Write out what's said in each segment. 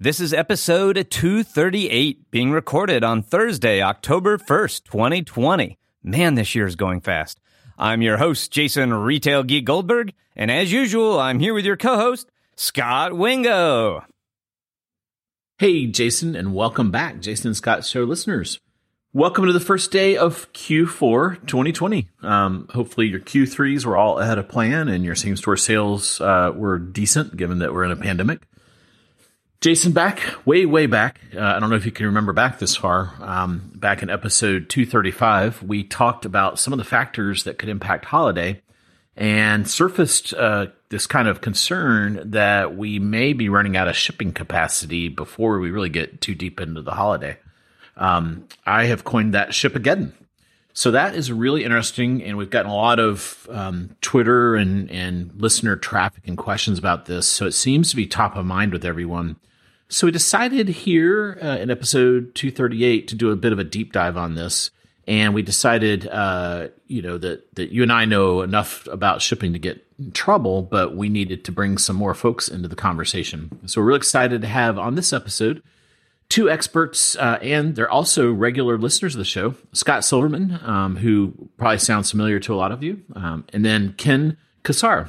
This is episode 238, being recorded on Thursday, October 1st, 2020. Man, this year is going fast. I'm your host, Jason Retail Geek Goldberg, and as usual, I'm here with your co host, Scot Wingo. Hey, Jason, and welcome back, Jason and Scot Show listeners. Welcome to the first day of Q4 2020. Um, hopefully, your Q3s were all ahead of plan and your same store sales uh, were decent given that we're in a pandemic. Jason, back way, way back. Uh, I don't know if you can remember back this far. Um, back in episode 235, we talked about some of the factors that could impact holiday and surfaced uh, this kind of concern that we may be running out of shipping capacity before we really get too deep into the holiday. Um, I have coined that Shipageddon. So that is really interesting, and we've gotten a lot of um, Twitter and and listener traffic and questions about this. So it seems to be top of mind with everyone. So we decided here uh, in episode 238 to do a bit of a deep dive on this. And we decided, uh, you know, that, that you and I know enough about shipping to get in trouble, but we needed to bring some more folks into the conversation. So we're really excited to have on this episode two experts, uh, and they're also regular listeners of the show Scott Silverman, um, who probably sounds familiar to a lot of you, um, and then Ken Cassar.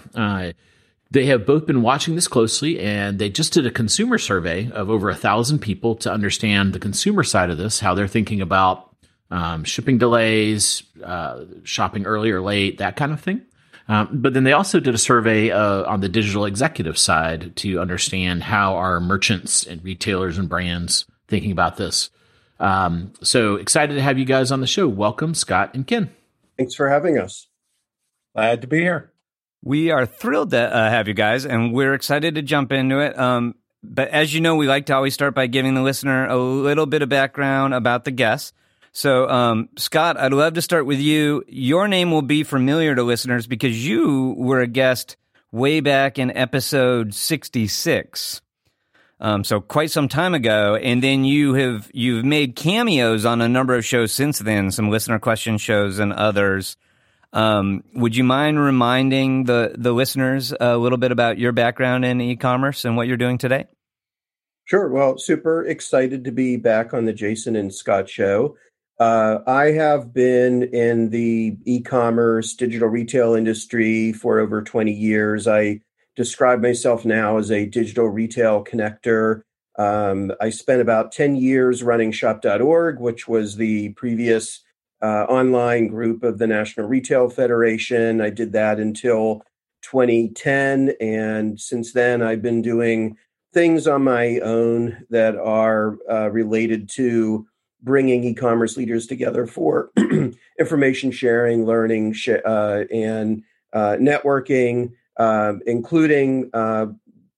They have both been watching this closely, and they just did a consumer survey of over a thousand people to understand the consumer side of this, how they're thinking about um, shipping delays, uh, shopping early or late, that kind of thing. Um, but then they also did a survey uh, on the digital executive side to understand how our merchants and retailers and brands thinking about this. Um, so excited to have you guys on the show. Welcome, Scott and Ken. Thanks for having us. Glad to be here. We are thrilled to uh, have you guys, and we're excited to jump into it. Um, but as you know, we like to always start by giving the listener a little bit of background about the guests. So, um, Scott, I'd love to start with you. Your name will be familiar to listeners because you were a guest way back in episode 66. Um, so quite some time ago, and then you have you've made cameos on a number of shows since then, some listener question shows and others. Um, would you mind reminding the the listeners a little bit about your background in e-commerce and what you're doing today? Sure. Well, super excited to be back on the Jason and Scot show. Uh, I have been in the e-commerce digital retail industry for over 20 years. I describe myself now as a digital retail connector. Um, I spent about 10 years running shop.org, which was the previous uh, online group of the National Retail Federation. I did that until 2010. And since then, I've been doing things on my own that are uh, related to bringing e-commerce leaders together for information sharing, learning, sh- uh, and uh, networking, um, including uh,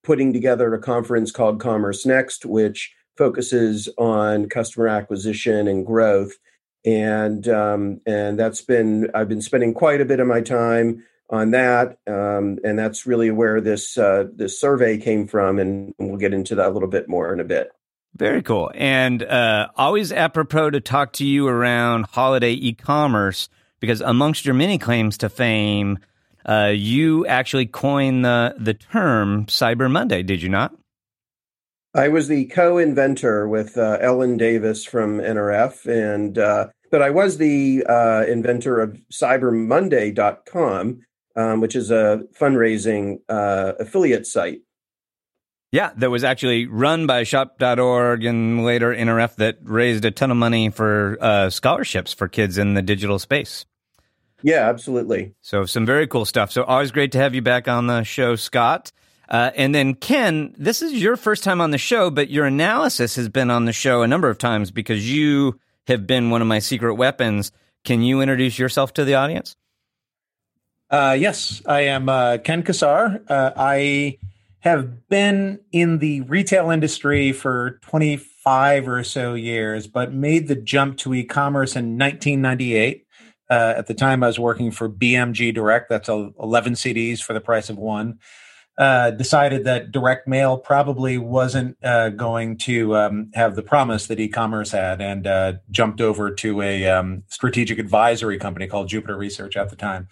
putting together a conference called CommerceNext, which focuses on customer acquisition and growth and um, and that's been I've been spending quite a bit of my time on that, um, and that's really where this uh, this survey came from, and we'll get into that a little bit more in a bit. Very cool, and uh, always apropos to talk to you around holiday e-commerce because amongst your many claims to fame, uh, you actually coined the the term Cyber Monday, did you not? I was the co-inventor with uh, Ellen Davis from NRF, and uh, but I was the uh, inventor of CyberMonday.com, um, which is a fundraising uh, affiliate site. Yeah, that was actually run by Shop.org and later NRF that raised a ton of money for uh, scholarships for kids in the digital space. Yeah, absolutely. So some very cool stuff. So always great to have you back on the show, Scott. Uh, and then Ken, this is your first time on the show, but your analysis has been on the show a number of times because you have been one of my secret weapons. Can you introduce yourself to the audience? Uh, yes, I am uh, Ken Cassar. Uh, I have been in the retail industry for 25 or so years, but made the jump to e-commerce in 1998. Uh, at the time, I was working for BMG Direct. That's 11 CDs for the price of one uh, decided that direct mail probably wasn't uh, going to um, have the promise that e-commerce had, and uh, jumped over to a um, strategic advisory company called Jupiter Research at the time.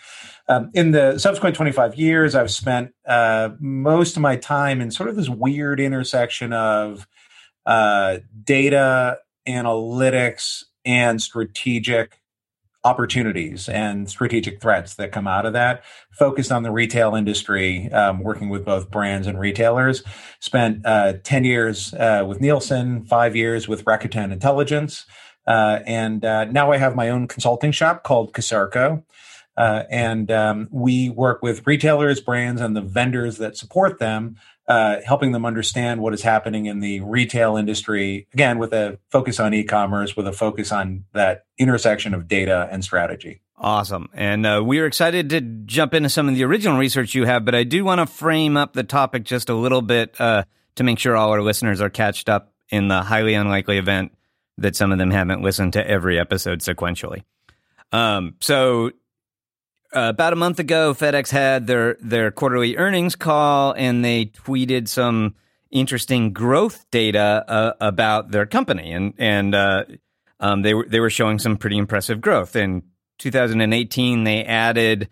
Um, in the subsequent 25 years, I've spent uh, most of my time in sort of this weird intersection of uh, data analytics and strategic opportunities and strategic threats that come out of that. Focused on the retail industry, um, working with both brands and retailers. Spent uh, 10 years uh, with Nielsen, five years with Rakuten Intelligence. Uh, and uh, now I have my own consulting shop called CassarCo. Uh, and um, we work with retailers, brands, and the vendors that support them uh, helping them understand what is happening in the retail industry, again, with a focus on e commerce, with a focus on that intersection of data and strategy. Awesome. And uh, we are excited to jump into some of the original research you have, but I do want to frame up the topic just a little bit uh, to make sure all our listeners are catched up in the highly unlikely event that some of them haven't listened to every episode sequentially. Um, so uh, about a month ago, FedEx had their their quarterly earnings call, and they tweeted some interesting growth data uh, about their company, and and uh, um, they were they were showing some pretty impressive growth. In 2018, they added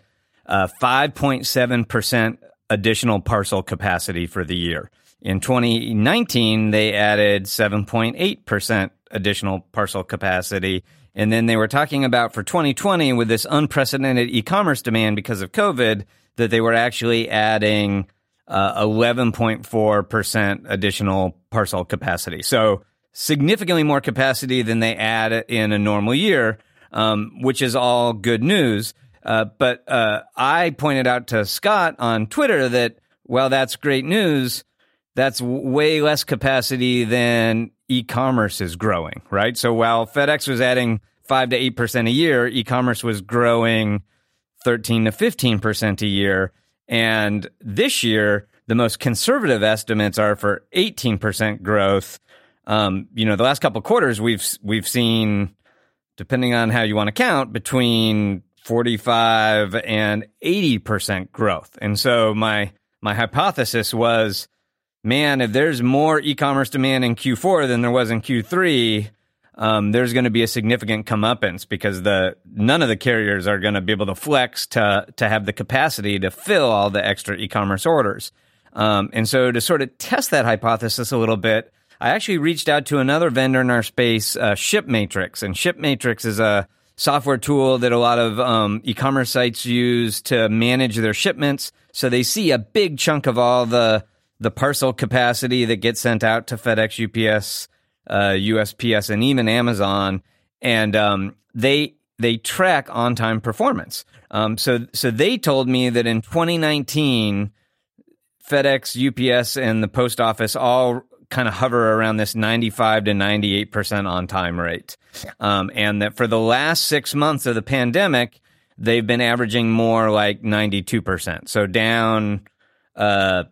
5.7 uh, percent additional parcel capacity for the year. In 2019, they added 7.8 percent additional parcel capacity and then they were talking about for 2020 with this unprecedented e-commerce demand because of COVID that they were actually adding uh, 11.4% additional parcel capacity. So significantly more capacity than they add in a normal year, um, which is all good news. Uh, but uh, I pointed out to Scot on Twitter that, well, that's great news. That's way less capacity than e-commerce is growing, right? So while FedEx was adding five to eight percent a year, e-commerce was growing thirteen to fifteen percent a year, and this year the most conservative estimates are for eighteen percent growth. Um, you know, the last couple quarters we've we've seen, depending on how you want to count, between forty five and eighty percent growth, and so my my hypothesis was man, if there's more e-commerce demand in Q4 than there was in Q3, um, there's going to be a significant comeuppance because the none of the carriers are going to be able to flex to to have the capacity to fill all the extra e-commerce orders. Um, and so to sort of test that hypothesis a little bit, I actually reached out to another vendor in our space, uh, ShipMatrix, and ShipMatrix is a software tool that a lot of um, e-commerce sites use to manage their shipments. So they see a big chunk of all the the parcel capacity that gets sent out to FedEx, UPS, uh, USPS, and even Amazon, and um, they they track on time performance. Um, so so they told me that in 2019, FedEx, UPS, and the post office all kind of hover around this 95 to 98 percent on time rate, um, and that for the last six months of the pandemic, they've been averaging more like 92 percent. So down uh,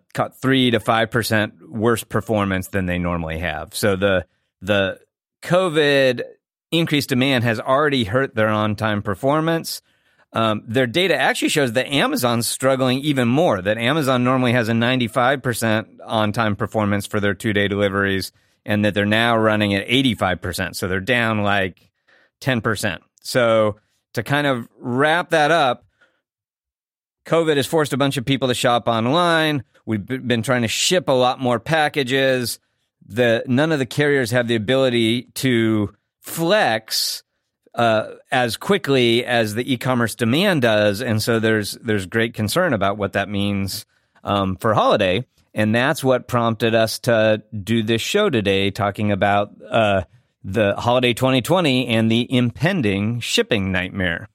three to five percent worse performance than they normally have. So the the COVID increased demand has already hurt their on time performance. Um, their data actually shows that Amazon's struggling even more. That Amazon normally has a 95% on time performance for their two day deliveries, and that they're now running at 85%. So they're down like 10%. So to kind of wrap that up, COVID has forced a bunch of people to shop online. We've been trying to ship a lot more packages the none of the carriers have the ability to flex uh, as quickly as the e-commerce demand does, and so there's there's great concern about what that means um, for holiday, and that's what prompted us to do this show today, talking about uh, the holiday 2020 and the impending shipping nightmare.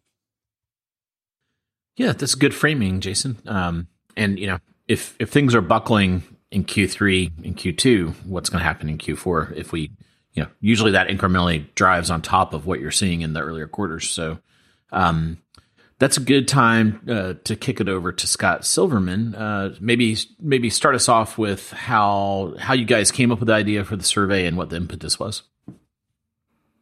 Yeah, that's good framing, Jason. Um, and you know, if if things are buckling in Q3 and Q2, what's going to happen in Q4 if we, you know, usually that incrementally drives on top of what you're seeing in the earlier quarters. So, um, that's a good time uh, to kick it over to Scott Silverman. Uh, maybe maybe start us off with how how you guys came up with the idea for the survey and what the impetus was.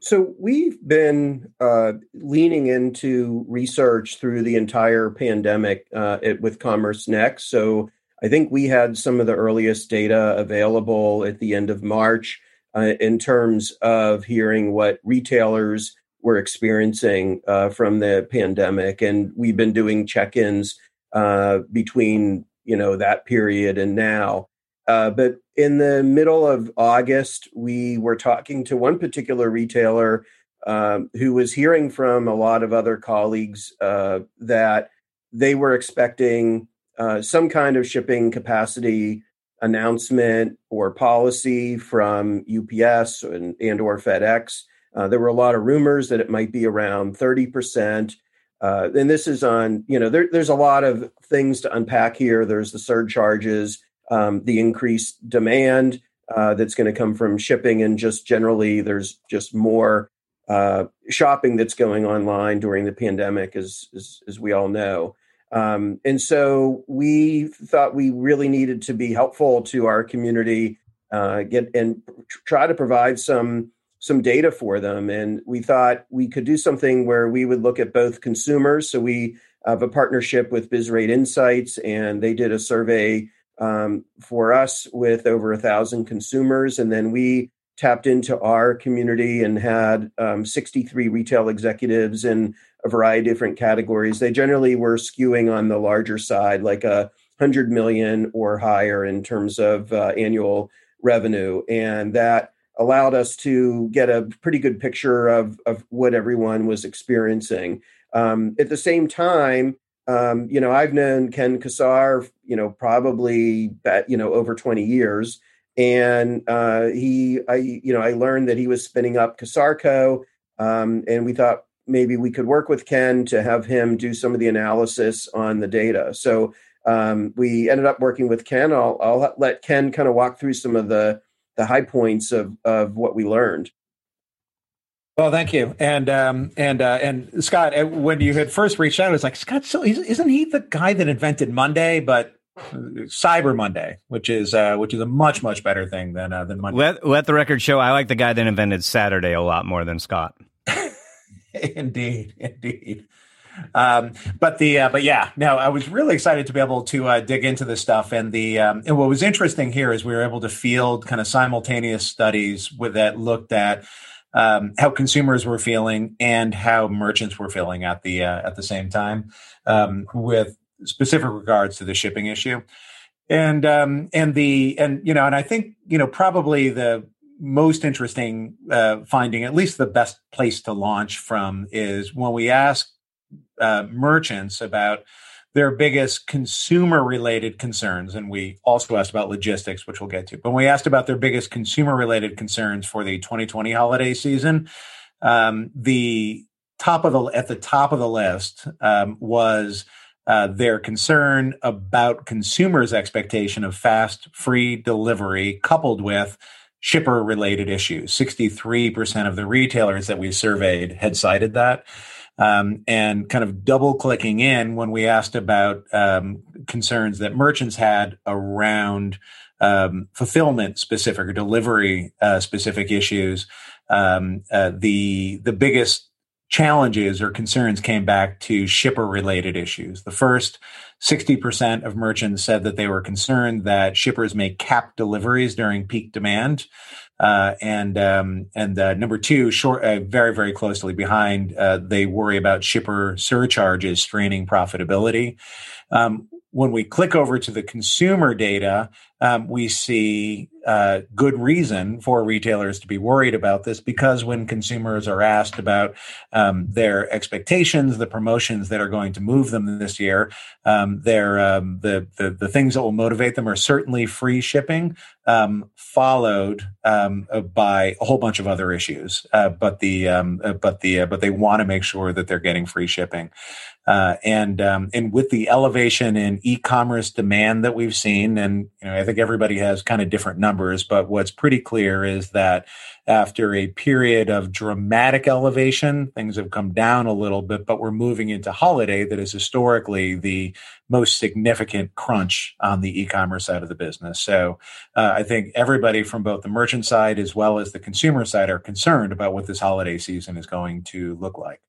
So we've been uh, leaning into research through the entire pandemic uh, it, with CommerceNext. So I think we had some of the earliest data available at the end of March uh, in terms of hearing what retailers were experiencing uh, from the pandemic, and we've been doing check-ins uh, between you know that period and now. Uh, but in the middle of August, we were talking to one particular retailer um, who was hearing from a lot of other colleagues uh, that they were expecting uh, some kind of shipping capacity announcement or policy from UPS and, and or FedEx uh, there were a lot of rumors that it might be around 30%. Uh, and this is on, you know, there, there's a lot of things to unpack here. There's the surcharges, um, the increased demand uh, that's going to come from shipping, and just generally, there's just more uh, shopping that's going online during the pandemic, as, as, as we all know. Um, and so we thought we really needed to be helpful to our community, uh, get and try to provide some some data for them. And we thought we could do something where we would look at both consumers. So we have a partnership with BizRate Insights, and they did a survey um, for us with over a thousand consumers. And then we tapped into our community and had um, 63 retail executives in a variety of different categories. They generally were skewing on the larger side, like a 100 million or higher in terms of uh, annual revenue. And that allowed us to get a pretty good picture of, of what everyone was experiencing. Um, at the same time, um, you know, I've known Ken Cassar, you know, probably you know, over 20 years. And uh, he, I, you know, I learned that he was spinning up CassarCo. Um, and we thought maybe we could work with Ken to have him do some of the analysis on the data. So um, we ended up working with Ken. I'll, I'll let Ken kind of walk through some of the the high points of of what we learned. Well, thank you, and um, and uh, and Scott, uh, when you had first reached out, I was like, Scott, so isn't he the guy that invented Monday? But Cyber Monday, which is uh, which is a much much better thing than uh, than Monday. Let let the record show. I like the guy that invented Saturday a lot more than Scott. indeed, indeed. Um, but the uh, but yeah, no, I was really excited to be able to uh, dig into this stuff. And the um, and what was interesting here is we were able to field kind of simultaneous studies with that looked at um, how consumers were feeling and how merchants were feeling at the uh, at the same time, um, with specific regards to the shipping issue. And um, and the and you know and I think you know probably the most interesting uh, finding, at least the best place to launch from, is when we ask uh, merchants about their biggest consumer related concerns. And we also asked about logistics, which we'll get to. But when we asked about their biggest consumer related concerns for the 2020 holiday season. Um, the top of the at the top of the list um, was uh, their concern about consumers' expectation of fast, free delivery, coupled with shipper related issues. 63% of the retailers that we surveyed had cited that um, and kind of double clicking in when we asked about um, concerns that merchants had around um, fulfillment specific or delivery uh, specific issues. Um, uh, the the biggest challenges or concerns came back to shipper related issues. The first, 60% of merchants said that they were concerned that shippers may cap deliveries during peak demand. Uh, and um, and uh, number two, short, uh, very very closely behind, uh, they worry about shipper surcharges straining profitability. Um, when we click over to the consumer data, um, we see uh, good reason for retailers to be worried about this because when consumers are asked about um, their expectations, the promotions that are going to move them this year, um, their um, the, the, the things that will motivate them are certainly free shipping, um, followed um, by a whole bunch of other issues. Uh, but the uh, but the uh, but they want to make sure that they're getting free shipping. Uh, and and with the elevation in e-commerce demand that we've seen, and you know, I think think everybody has kind of different numbers, but what's pretty clear is that after a period of dramatic elevation, things have come down a little bit, but we're moving into holiday that is historically the most significant crunch on the e-commerce side of the business. So uh, I think everybody from both the merchant side as well as the consumer side are concerned about what this holiday season is going to look like.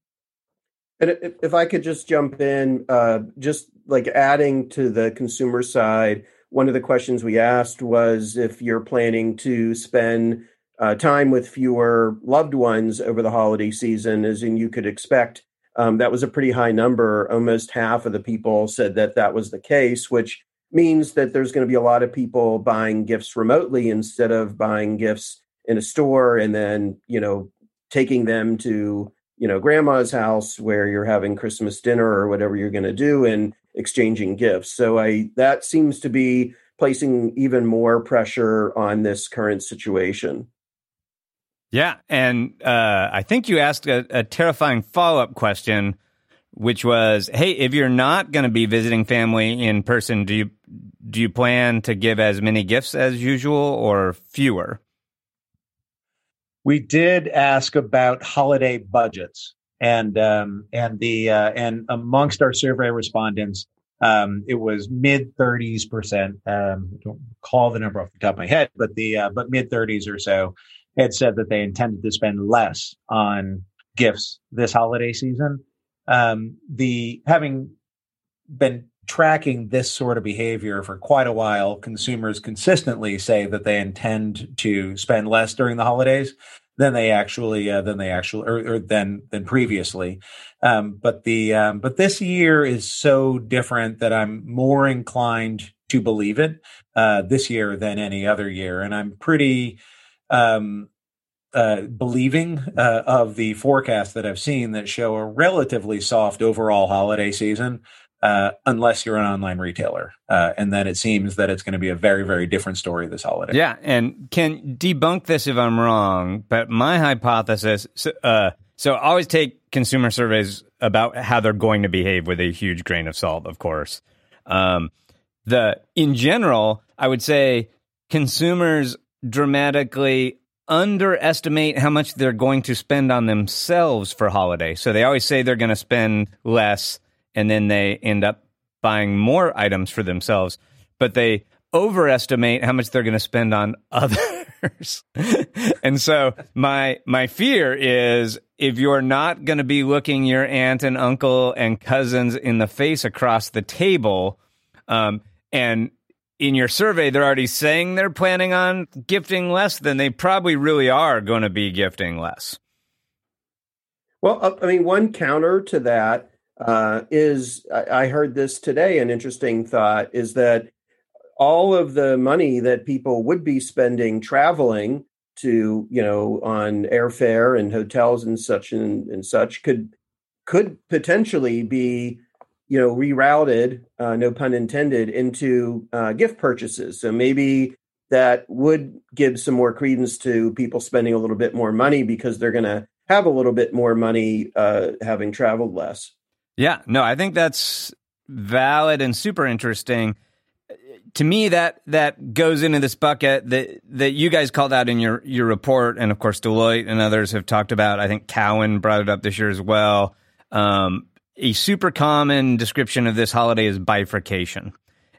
And if I could just jump in, uh, just like adding to the consumer side, one of the questions we asked was if you're planning to spend uh, time with fewer loved ones over the holiday season, as in you could expect. Um, that was a pretty high number. Almost half of the people said that that was the case, which means that there's going to be a lot of people buying gifts remotely instead of buying gifts in a store and then, you know, taking them to you know grandma's house where you're having christmas dinner or whatever you're going to do and exchanging gifts. So i that seems to be placing even more pressure on this current situation. Yeah and uh, i think you asked a, a terrifying follow-up question which was hey if you're not going to be visiting family in person do you do you plan to give as many gifts as usual or fewer? We did ask about holiday budgets, and um, and the uh, and amongst our survey respondents, um, it was mid 30s percent. Um, don't call the number off the top of my head, but the uh, but mid 30s or so had said that they intended to spend less on gifts this holiday season. Um, the having been tracking this sort of behavior for quite a while, consumers consistently say that they intend to spend less during the holidays than they actually uh, than they actually or, or than than previously. Um, but the um, but this year is so different that I'm more inclined to believe it uh, this year than any other year, and I'm pretty. Um, uh, believing uh, of the forecast that I've seen that show a relatively soft overall holiday season, uh, unless you're an online retailer. Uh, and then it seems that it's going to be a very, very different story this holiday. Yeah. And can debunk this if I'm wrong, but my hypothesis uh, so always take consumer surveys about how they're going to behave with a huge grain of salt, of course. Um, the in general, I would say consumers dramatically underestimate how much they're going to spend on themselves for holiday. So they always say they're going to spend less and then they end up buying more items for themselves, but they overestimate how much they're going to spend on others. and so my my fear is if you're not going to be looking your aunt and uncle and cousins in the face across the table, um, and in your survey they're already saying they're planning on gifting less, then they probably really are going to be gifting less. Well, I mean, one counter to that uh, is I, heard this today. An interesting thought is that all of the money that people would be spending traveling to, you know, on airfare and hotels and such and, and such could could potentially be, you know, rerouted, uh, no pun intended, into uh, gift purchases. So maybe that would give some more credence to people spending a little bit more money because they're going to have a little bit more money uh, having traveled less. Yeah, no, I think that's valid and super interesting. To me, that that goes into this bucket that that you guys called out in your your report, and of course Deloitte and others have talked about. I think Cowen brought it up this year as well. Um, a super common description of this holiday is bifurcation,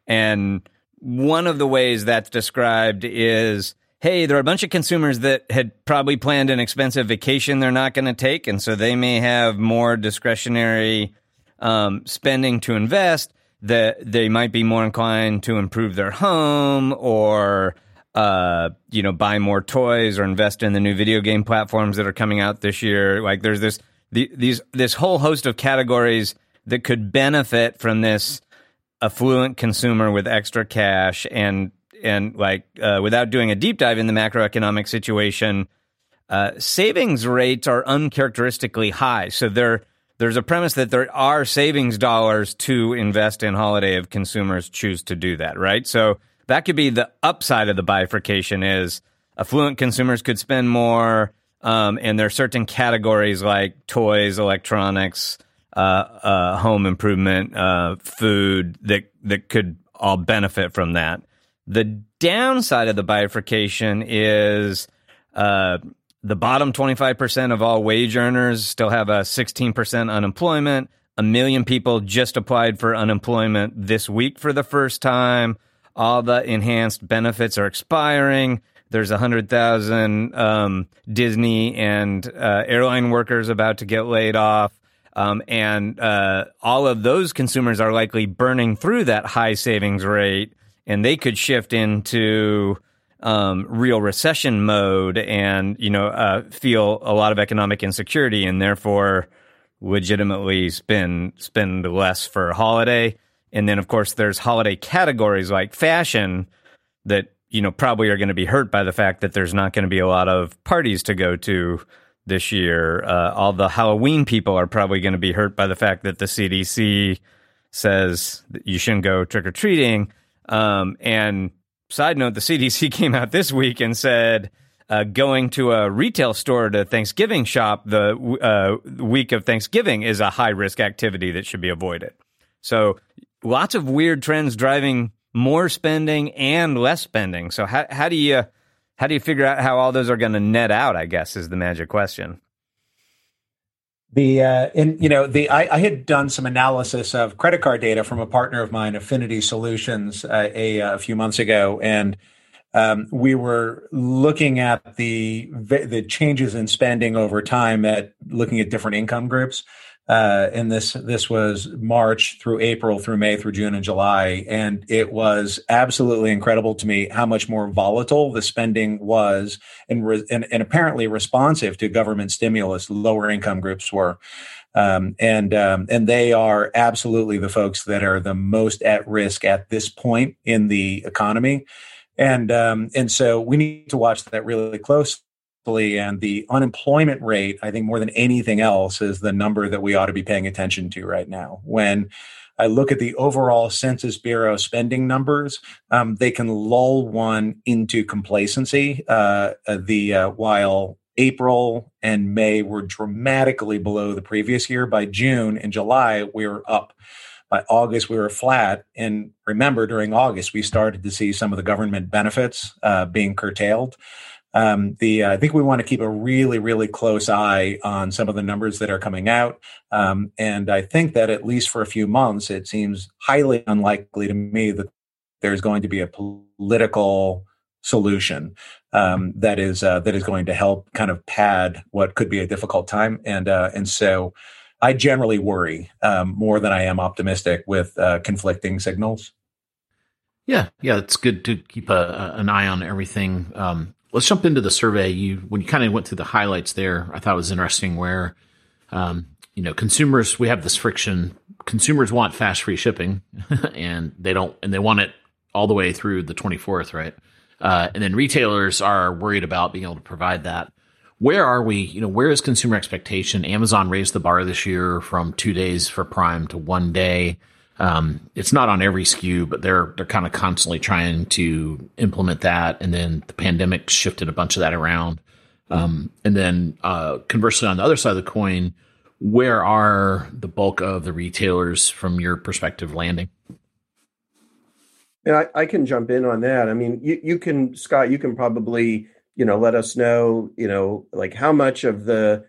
and one of the ways that's described is hey, there are a bunch of consumers that had probably planned an expensive vacation they're not going to take, and so they may have more discretionary um, spending to invest, that they might be more inclined to improve their home or uh, you know buy more toys or invest in the new video game platforms that are coming out this year. Like there's this the, these this whole host of categories that could benefit from this affluent consumer with extra cash and and like uh, without doing a deep dive in the macroeconomic situation, uh, savings rates are uncharacteristically high. So they're there's a premise that there are savings dollars to invest in holiday if consumers choose to do that, right? So that could be the upside of the bifurcation is affluent consumers could spend more, um, and there are certain categories like toys, electronics, uh, uh, home improvement, uh, food that that could all benefit from that. The downside of the bifurcation is uh, the bottom 25% of all wage earners still have a 16% unemployment. A million people just applied for unemployment this week for the first time. All the enhanced benefits are expiring. There's 100,000 um, Disney and uh, airline workers about to get laid off. Um, and uh, all of those consumers are likely burning through that high savings rate, and they could shift into um, real recession mode and you know uh, feel a lot of economic insecurity, and therefore legitimately spend spend less for a holiday. And then, of course, there's holiday categories like fashion that you know probably are going to be hurt by the fact that there's not going to be a lot of parties to go to this year. Uh, all the Halloween people are probably going to be hurt by the fact that the CDC says that you shouldn't go trick or treating. Um, and side note, the CDC came out this week and said uh, going to a retail store to Thanksgiving shop the uh, week of Thanksgiving is a high risk activity that should be avoided. So lots of weird trends driving more spending and less spending. So how how do you how do you figure out how all those are going to net out? I guess is the magic question. The uh, and you know the I, I, had done some analysis of credit card data from a partner of mine, Affinity Solutions, uh, a, a few months ago, and um, we were looking at the the changes in spending over time at looking at different income groups. Uh, and this this was March through April through May through June and July, and it was absolutely incredible to me how much more volatile the spending was, and re- and, and, apparently responsive to government stimulus. Lower income groups were, um, and um, and they are absolutely the folks that are the most at risk at this point in the economy, and um, and so we need to watch that really close and the unemployment rate, I think more than anything else, is the number that we ought to be paying attention to right now. When I look at the overall Census Bureau spending numbers, um, they can lull one into complacency. Uh, uh, the uh, while April and May were dramatically below the previous year, by June and July we were up. By August, we were flat. And remember, during August, we started to see some of the government benefits uh, being curtailed. Um, the uh, I think we want to keep a really really close eye on some of the numbers that are coming out, um, and I think that at least for a few months, it seems highly unlikely to me that there's going to be a political solution um, that is uh, that is going to help kind of pad what could be a difficult time, and uh, and so. I generally worry um, more than I am optimistic with uh, conflicting signals. Yeah, yeah, it's good to keep a, an eye on everything. Um, let's jump into the survey. You when you kind of went through the highlights there, I thought it was interesting where um, you know consumers we have this friction. Consumers want fast free shipping, and they don't, and they want it all the way through the twenty fourth, right? Uh, and then retailers are worried about being able to provide that. Where are we? You know, where is consumer expectation? Amazon raised the bar this year from two days for Prime to one day. Um, it's not on every SKU, but they're they're kind of constantly trying to implement that. And then the pandemic shifted a bunch of that around. Um, and then uh, conversely, on the other side of the coin, where are the bulk of the retailers from your perspective landing? And I, I can jump in on that. I mean, you, you can, Scott, you can probably, you know, let us know, you know, like how much of the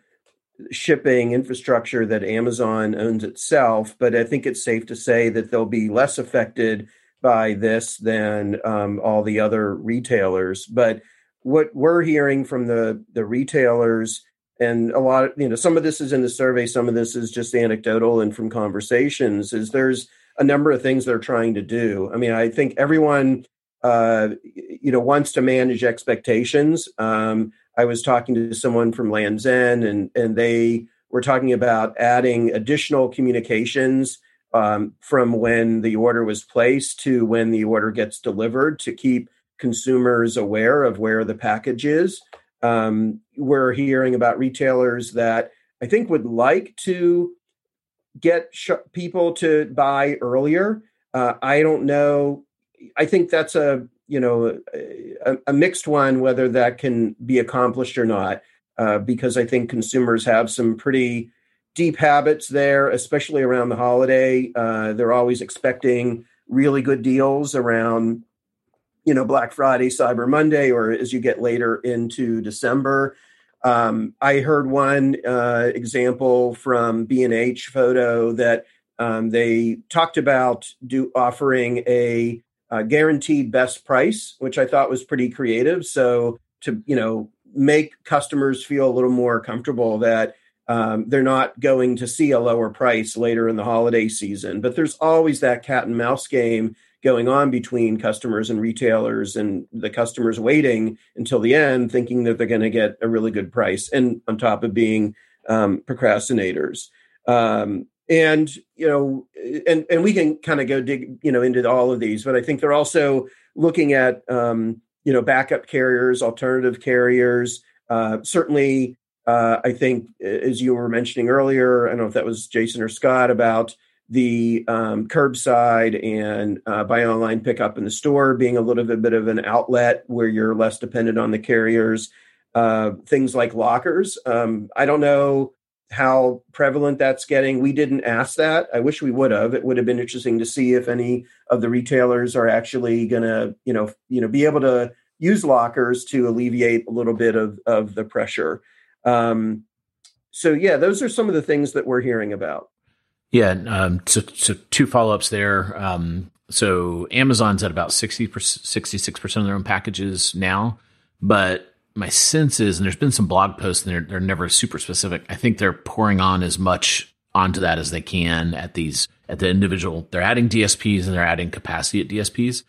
shipping infrastructure that Amazon owns itself, but I think it's safe to say that they'll be less affected by this than um, all the other retailers. But what we're hearing from the the retailers and a lot of you know some of this is in the survey some of this is just anecdotal and from conversations is there's a number of things they're trying to do i mean i think everyone uh, you know wants to manage expectations um, I was talking to someone from Lands' End, and and they were talking about adding additional communications um, from when the order was placed to when the order gets delivered to keep consumers aware of where the package is. Um, we're hearing about retailers that I think would like to get sh- people to buy earlier. Uh, I don't know. I think that's a you know a, a, mixed one whether that can be accomplished or not uh, because i think consumers have some pretty deep habits there especially around the holiday uh, they're always expecting really good deals around you know Black Friday, Cyber Monday, or as you get later into December. Um, I heard one uh, example from B and H Photo that um, they talked about do offering a, a guaranteed best price, which I thought was pretty creative. So to you know make customers feel a little more comfortable that um, they're not going to see a lower price later in the holiday season. But there's always that cat and mouse game going on between customers and retailers, and the customers waiting until the end, thinking that they're going to get a really good price, and on top of being um, procrastinators. Um, and you know, and and we can kind of go dig you know into all of these, but I think they're also looking at um, you know backup carriers, alternative carriers. Uh, certainly, uh, I think as you were mentioning earlier, I don't know if that was Jason or Scot about the um, curbside and uh, buy online pickup in the store being a little bit, bit of an outlet where you're less dependent on the carriers. Uh, things like lockers. Um, I don't know how prevalent that's getting. We didn't ask that. I wish we would have. It would have been interesting to see if any of the retailers are actually going to, you know, you know, be able to use lockers to alleviate a little bit of of the pressure. Um, so yeah, those are some of the things that we're hearing about. Yeah. Um, so, so two follow ups there. Um, so Amazon's at about 60 66% of their own packages now, but my sense is, and there's been some blog posts and they're, they're never super specific. I think they're pouring on as much onto that as they can at these, at the individual, they're adding DSPs and they're adding capacity at DSPs.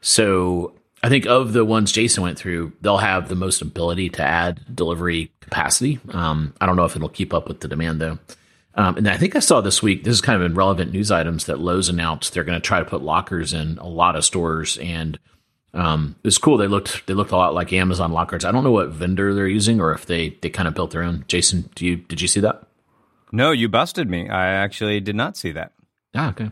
So I think of the ones Jason went through, they'll have the most ability to add delivery capacity. Um, I don't know if it'll keep up with the demand though. Um, and I think I saw this week, this is kind of in relevant news items that Lowe's announced they're going to try to put lockers in a lot of stores and um, it's cool. They looked they looked a lot like Amazon lockers. I don't know what vendor they're using or if they they kind of built their own. Jason, do you did you see that? No, you busted me. I actually did not see that. Ah, okay.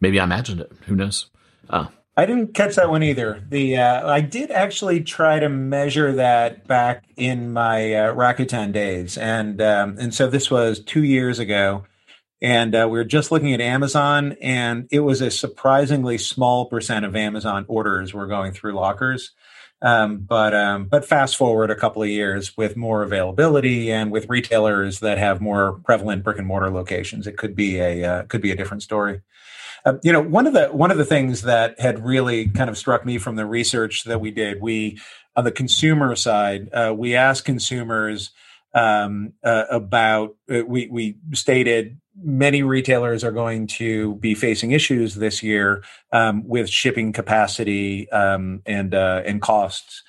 Maybe I imagined it. Who knows? Uh, I didn't catch that one either. The uh, I did actually try to measure that back in my uh, Rakuten days, and um, and so this was two years ago and uh, we were just looking at Amazon, and it was a surprisingly small percent of Amazon orders were going through lockers. Um, but um, but fast forward a couple of years with more availability and with retailers that have more prevalent brick and mortar locations, it could be a uh, could be a different story. Uh, you know, one of the one of the things that had really kind of struck me from the research that we did, we on the consumer side, uh, we asked consumers um, uh, about uh, we we stated many retailers are going to be facing issues this year um, with shipping capacity um, and uh, and costs.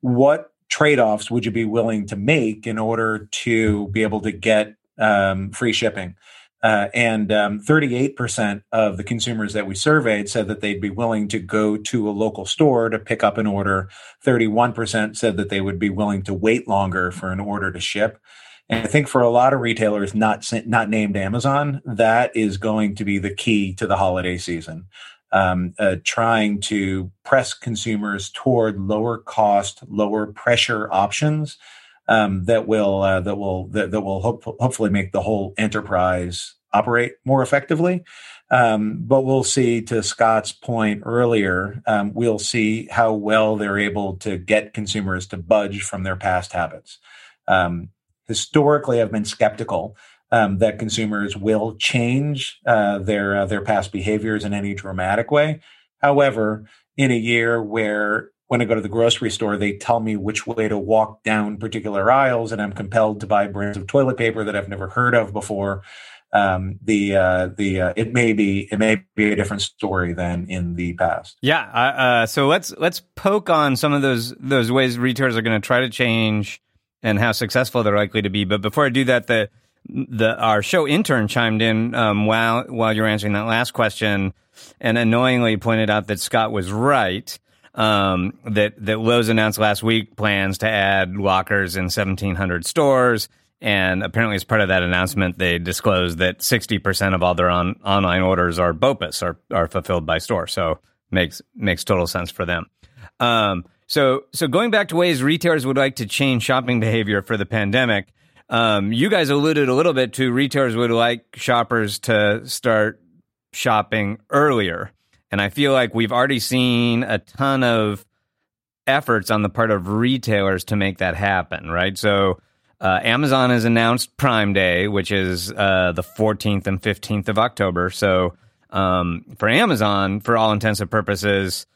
What trade-offs would you be willing to make in order to be able to get um, free shipping? Uh, and 38% um, of the consumers that we surveyed said that they'd be willing to go to a local store to pick up an order. 31% said that they would be willing to wait longer for an order to ship. And I think for a lot of retailers, not not named Amazon, that is going to be the key to the holiday season. Um, uh, trying to press consumers toward lower cost, lower pressure options um, that will uh, that will that, that will hope, hopefully make the whole enterprise operate more effectively. Um, but we'll see, to Scott's point earlier, um, we'll see how well they're able to get consumers to budge from their past habits. Um, historically have been skeptical um, that consumers will change uh, their uh, their past behaviors in any dramatic way. However, in a year where when I go to the grocery store, they tell me which way to walk down particular aisles, and I'm compelled to buy brands of toilet paper that I've never heard of before. Um, the uh, the uh, it may be it may be a different story than in the past. Yeah. Uh, so let's let's poke on some of those those ways retailers are going to try to change and how successful they're likely to be. But before I do that, the the our show intern chimed in um, while while you're answering that last question, and annoyingly pointed out that Scot was right. Um, that that Lowe's announced last week plans to add lockers in 1,700 stores, and apparently as part of that announcement, they disclosed that 60% of all their on, online orders are BOPUS, are are fulfilled by store. So makes makes total sense for them. Um, so, so going back to ways retailers would like to change shopping behavior for the pandemic, um, you guys alluded a little bit to retailers would like shoppers to start shopping earlier. And I feel like we've already seen a ton of efforts on the part of retailers to make that happen, right? So uh, Amazon has announced Prime Day, which is uh, the 14th and 15th of October. So um, for Amazon, for all intents and purposes,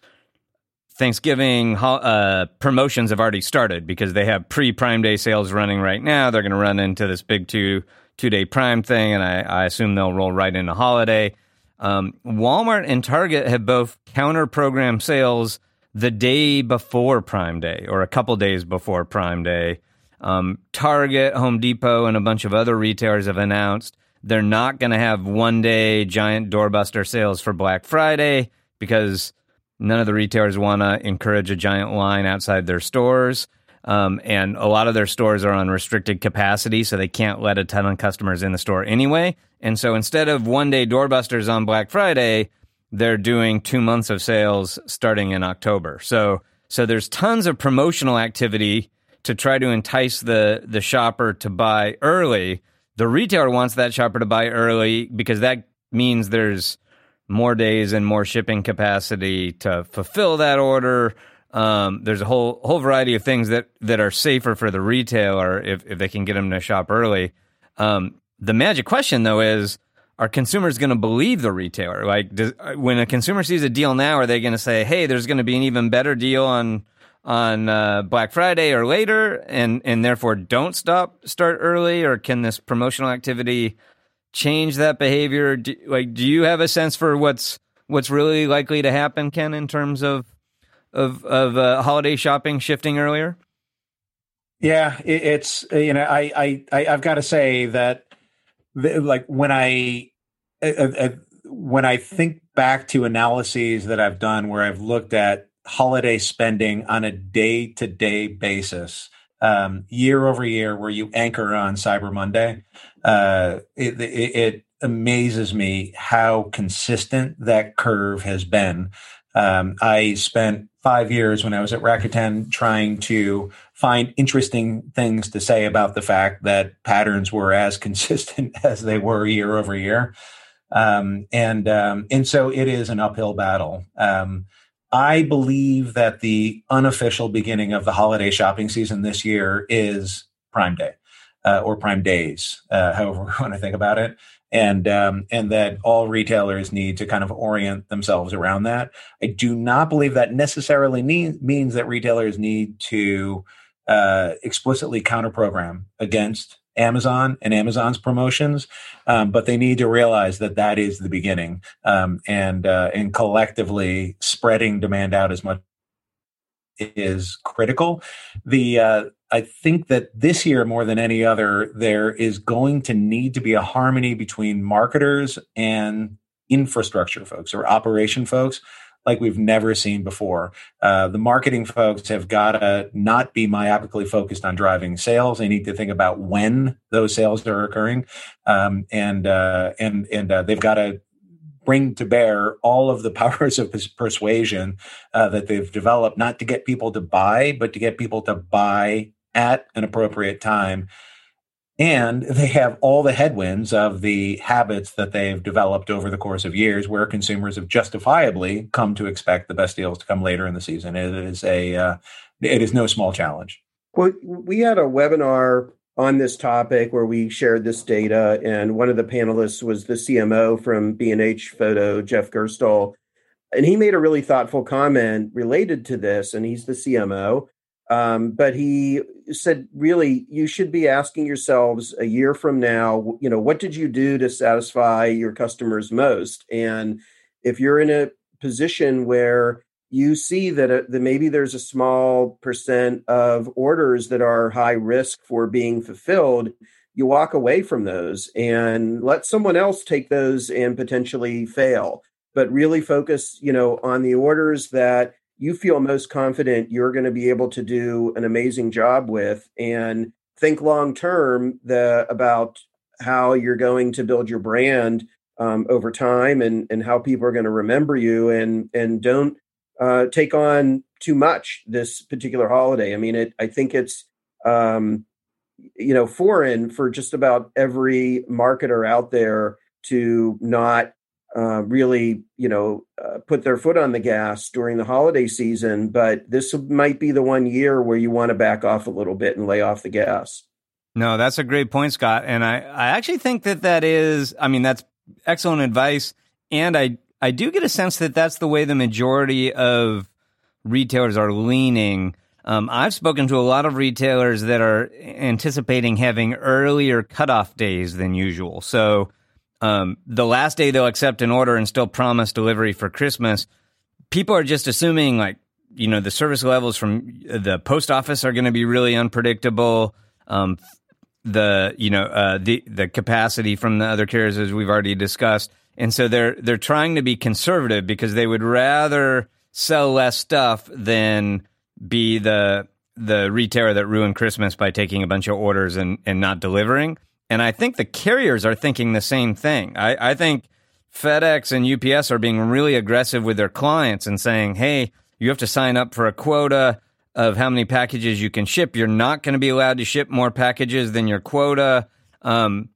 Thanksgiving uh, promotions have already started because they have pre Prime Day sales running right now. They're going to run into this big two two day Prime thing, and I, I assume they'll roll right into holiday. Um, Walmart and Target have both counter program sales the day before Prime Day or a couple days before Prime Day. Um, Target, Home Depot, and a bunch of other retailers have announced they're not going to have one day giant doorbuster sales for Black Friday because None of the retailers want to encourage a giant line outside their stores. Um, and a lot of their stores are on restricted capacity, so they can't let a ton of customers in the store anyway. And so instead of one day doorbusters on Black Friday, they're doing two months of sales starting in October. So so there's tons of promotional activity to try to entice the the shopper to buy early. The retailer wants that shopper to buy early because that means there's more days and more shipping capacity to fulfill that order. Um, there's a whole whole variety of things that that are safer for the retailer if if they can get them to shop early. Um, the magic question though is are consumers going to believe the retailer? Like, does, when a consumer sees a deal now, are they going to say, "Hey, there's going to be an even better deal on on uh, Black Friday or later," and and therefore don't stop start early, or can this promotional activity change that behavior? Do, like, do you have a sense for what's what's really likely to happen, Ken, in terms of of of uh, holiday shopping shifting earlier? Yeah, it, it's you know I I, I have got to say that the, like when I uh, uh, when I think back to analyses that I've done where I've looked at holiday spending on a day to day basis um, year over year where you anchor on Cyber Monday, uh, it, it, it, amazes me how consistent that curve has been. Um, I spent five years when I was at Rakuten trying to find interesting things to say about the fact that patterns were as consistent as they were year over year. Um, and um, and so it is an uphill battle. Um, I believe that the unofficial beginning of the holiday shopping season this year is Prime Day uh, or Prime Days, uh, however we want to think about it, and um, and that all retailers need to kind of orient themselves around that. I do not believe that necessarily mean, means that retailers need to uh, explicitly counter program against Amazon and Amazon's promotions, um, but they need to realize that that is the beginning, um, and uh, and collectively spreading demand out as much is critical. The uh, I think that this year more than any other, there is going to need to be a harmony between marketers and infrastructure folks or operation folks like we've never seen before. Uh, the marketing folks have got to not be myopically focused on driving sales. They need to think about when those sales are occurring, um, and uh, and and uh, they've got to bring to bear all of the powers of persuasion uh, that they've developed, not to get people to buy, but to get people to buy at an appropriate time and they have all the headwinds of the habits that they've developed over the course of years, where consumers have justifiably come to expect the best deals to come later in the season. It is a uh, it is no small challenge. Well, we had a webinar on this topic where we shared this data, and one of the panelists was the CMO from B&H Photo, Jeff Gerstl, and he made a really thoughtful comment related to this. And he's the CMO, um, but he said, really, you should be asking yourselves a year from now, you know, what did you do to satisfy your customers most? And if you're in a position where you see that, uh, that maybe there's a small percent of orders that are high risk for being fulfilled, you walk away from those and let someone else take those and potentially fail. But really focus, you know, on the orders that you feel most confident you're going to be able to do an amazing job with and think long term the about how you're going to build your brand um, over time and and how people are going to remember you and and don't uh, take on too much this particular holiday. I mean, it. I think it's um, you know foreign for just about every marketer out there to not uh, really, you know, uh, put their foot on the gas during the holiday season. But this might be the one year where you want to back off a little bit and lay off the gas. No, that's a great point, Scott. And I, I actually think that that is, I mean, that's excellent advice. And I, I do get a sense that that's the way the majority of retailers are leaning. Um, I've spoken to a lot of retailers that are anticipating having earlier cutoff days than usual. So, um, the last day they'll accept an order and still promise delivery for Christmas, people are just assuming like, you know, the service levels from the post office are going to be really unpredictable. Um, the, you know, uh, the, the capacity from the other carriers, as we've already discussed. And so they're, they're trying to be conservative because they would rather sell less stuff than be the, the retailer that ruined Christmas by taking a bunch of orders and, and not delivering. And I think the carriers are thinking the same thing. I, I think FedEx and UPS are being really aggressive with their clients and saying, hey, you have to sign up for a quota of how many packages you can ship. You're not going to be allowed to ship more packages than your quota. Um,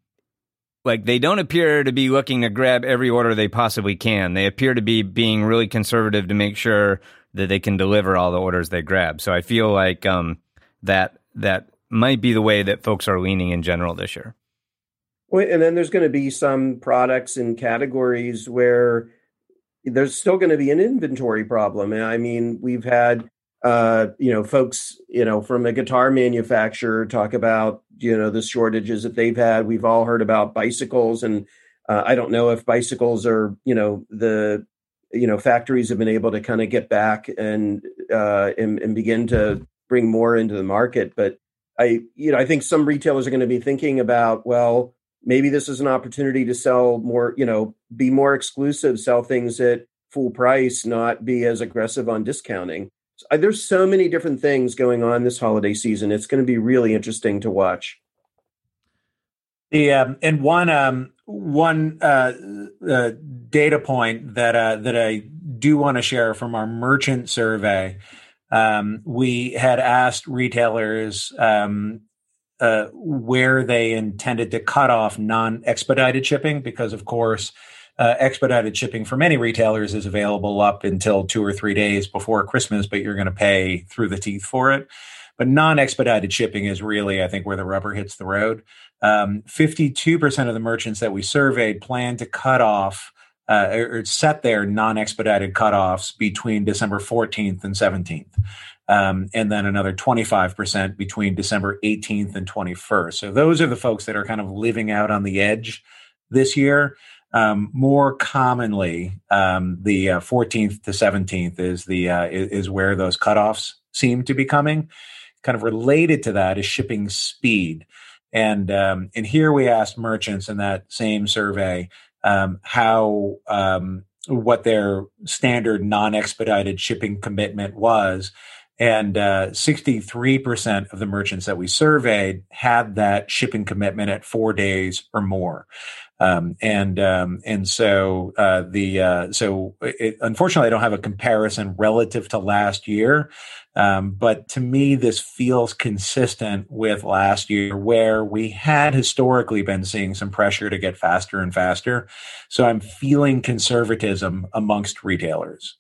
like they don't appear to be looking to grab every order they possibly can. They appear to be being really conservative to make sure that they can deliver all the orders they grab. So I feel like um, that that might be the way that folks are leaning in general this year. And then there's going to be some products and categories where there's still going to be an inventory problem. I mean, we've had uh, you know folks you know from a guitar manufacturer talk about you know the shortages that they've had. We've all heard about bicycles, and uh, I don't know if bicycles are you know the you know factories have been able to kind of get back and, uh, and and begin to bring more into the market, but I you know I think some retailers are going to be thinking about well maybe this is an opportunity to sell more, you know, be more exclusive, sell things at full price, not be as aggressive on discounting. There's so many different things going on this holiday season. It's going to be really interesting to watch. The um, and one um, one uh, uh, data point that uh, that I do want to share from our merchant survey. Um, we had asked retailers um, uh, where they intended to cut off non expedited shipping because, of course, uh, expedited shipping for many retailers is available up until two or three days before Christmas, but you're going to pay through the teeth for it. But non expedited shipping is really, I think, where the rubber hits the road. Um, 52% of the merchants that we surveyed plan to cut off uh, or set their non expedited cutoffs between December 14th and 17th um, and then another 25% between December 18th and 21st. So those are the folks that are kind of living out on the edge this year. Um, more commonly, um, the uh, 14th to 17th is the uh, is, where those cutoffs seem to be coming. Kind of related to that is shipping speed, and um, and here we asked merchants in that same survey um, how um, what their standard non-expedited shipping commitment was and uh, 63% of the merchants that we surveyed had that shipping commitment at four days or more. Um, and um, and so uh, the uh, so it, unfortunately I don't have a comparison relative to last year, um, but to me this feels consistent with last year where we had historically been seeing some pressure to get faster and faster. So I'm feeling conservatism amongst retailers.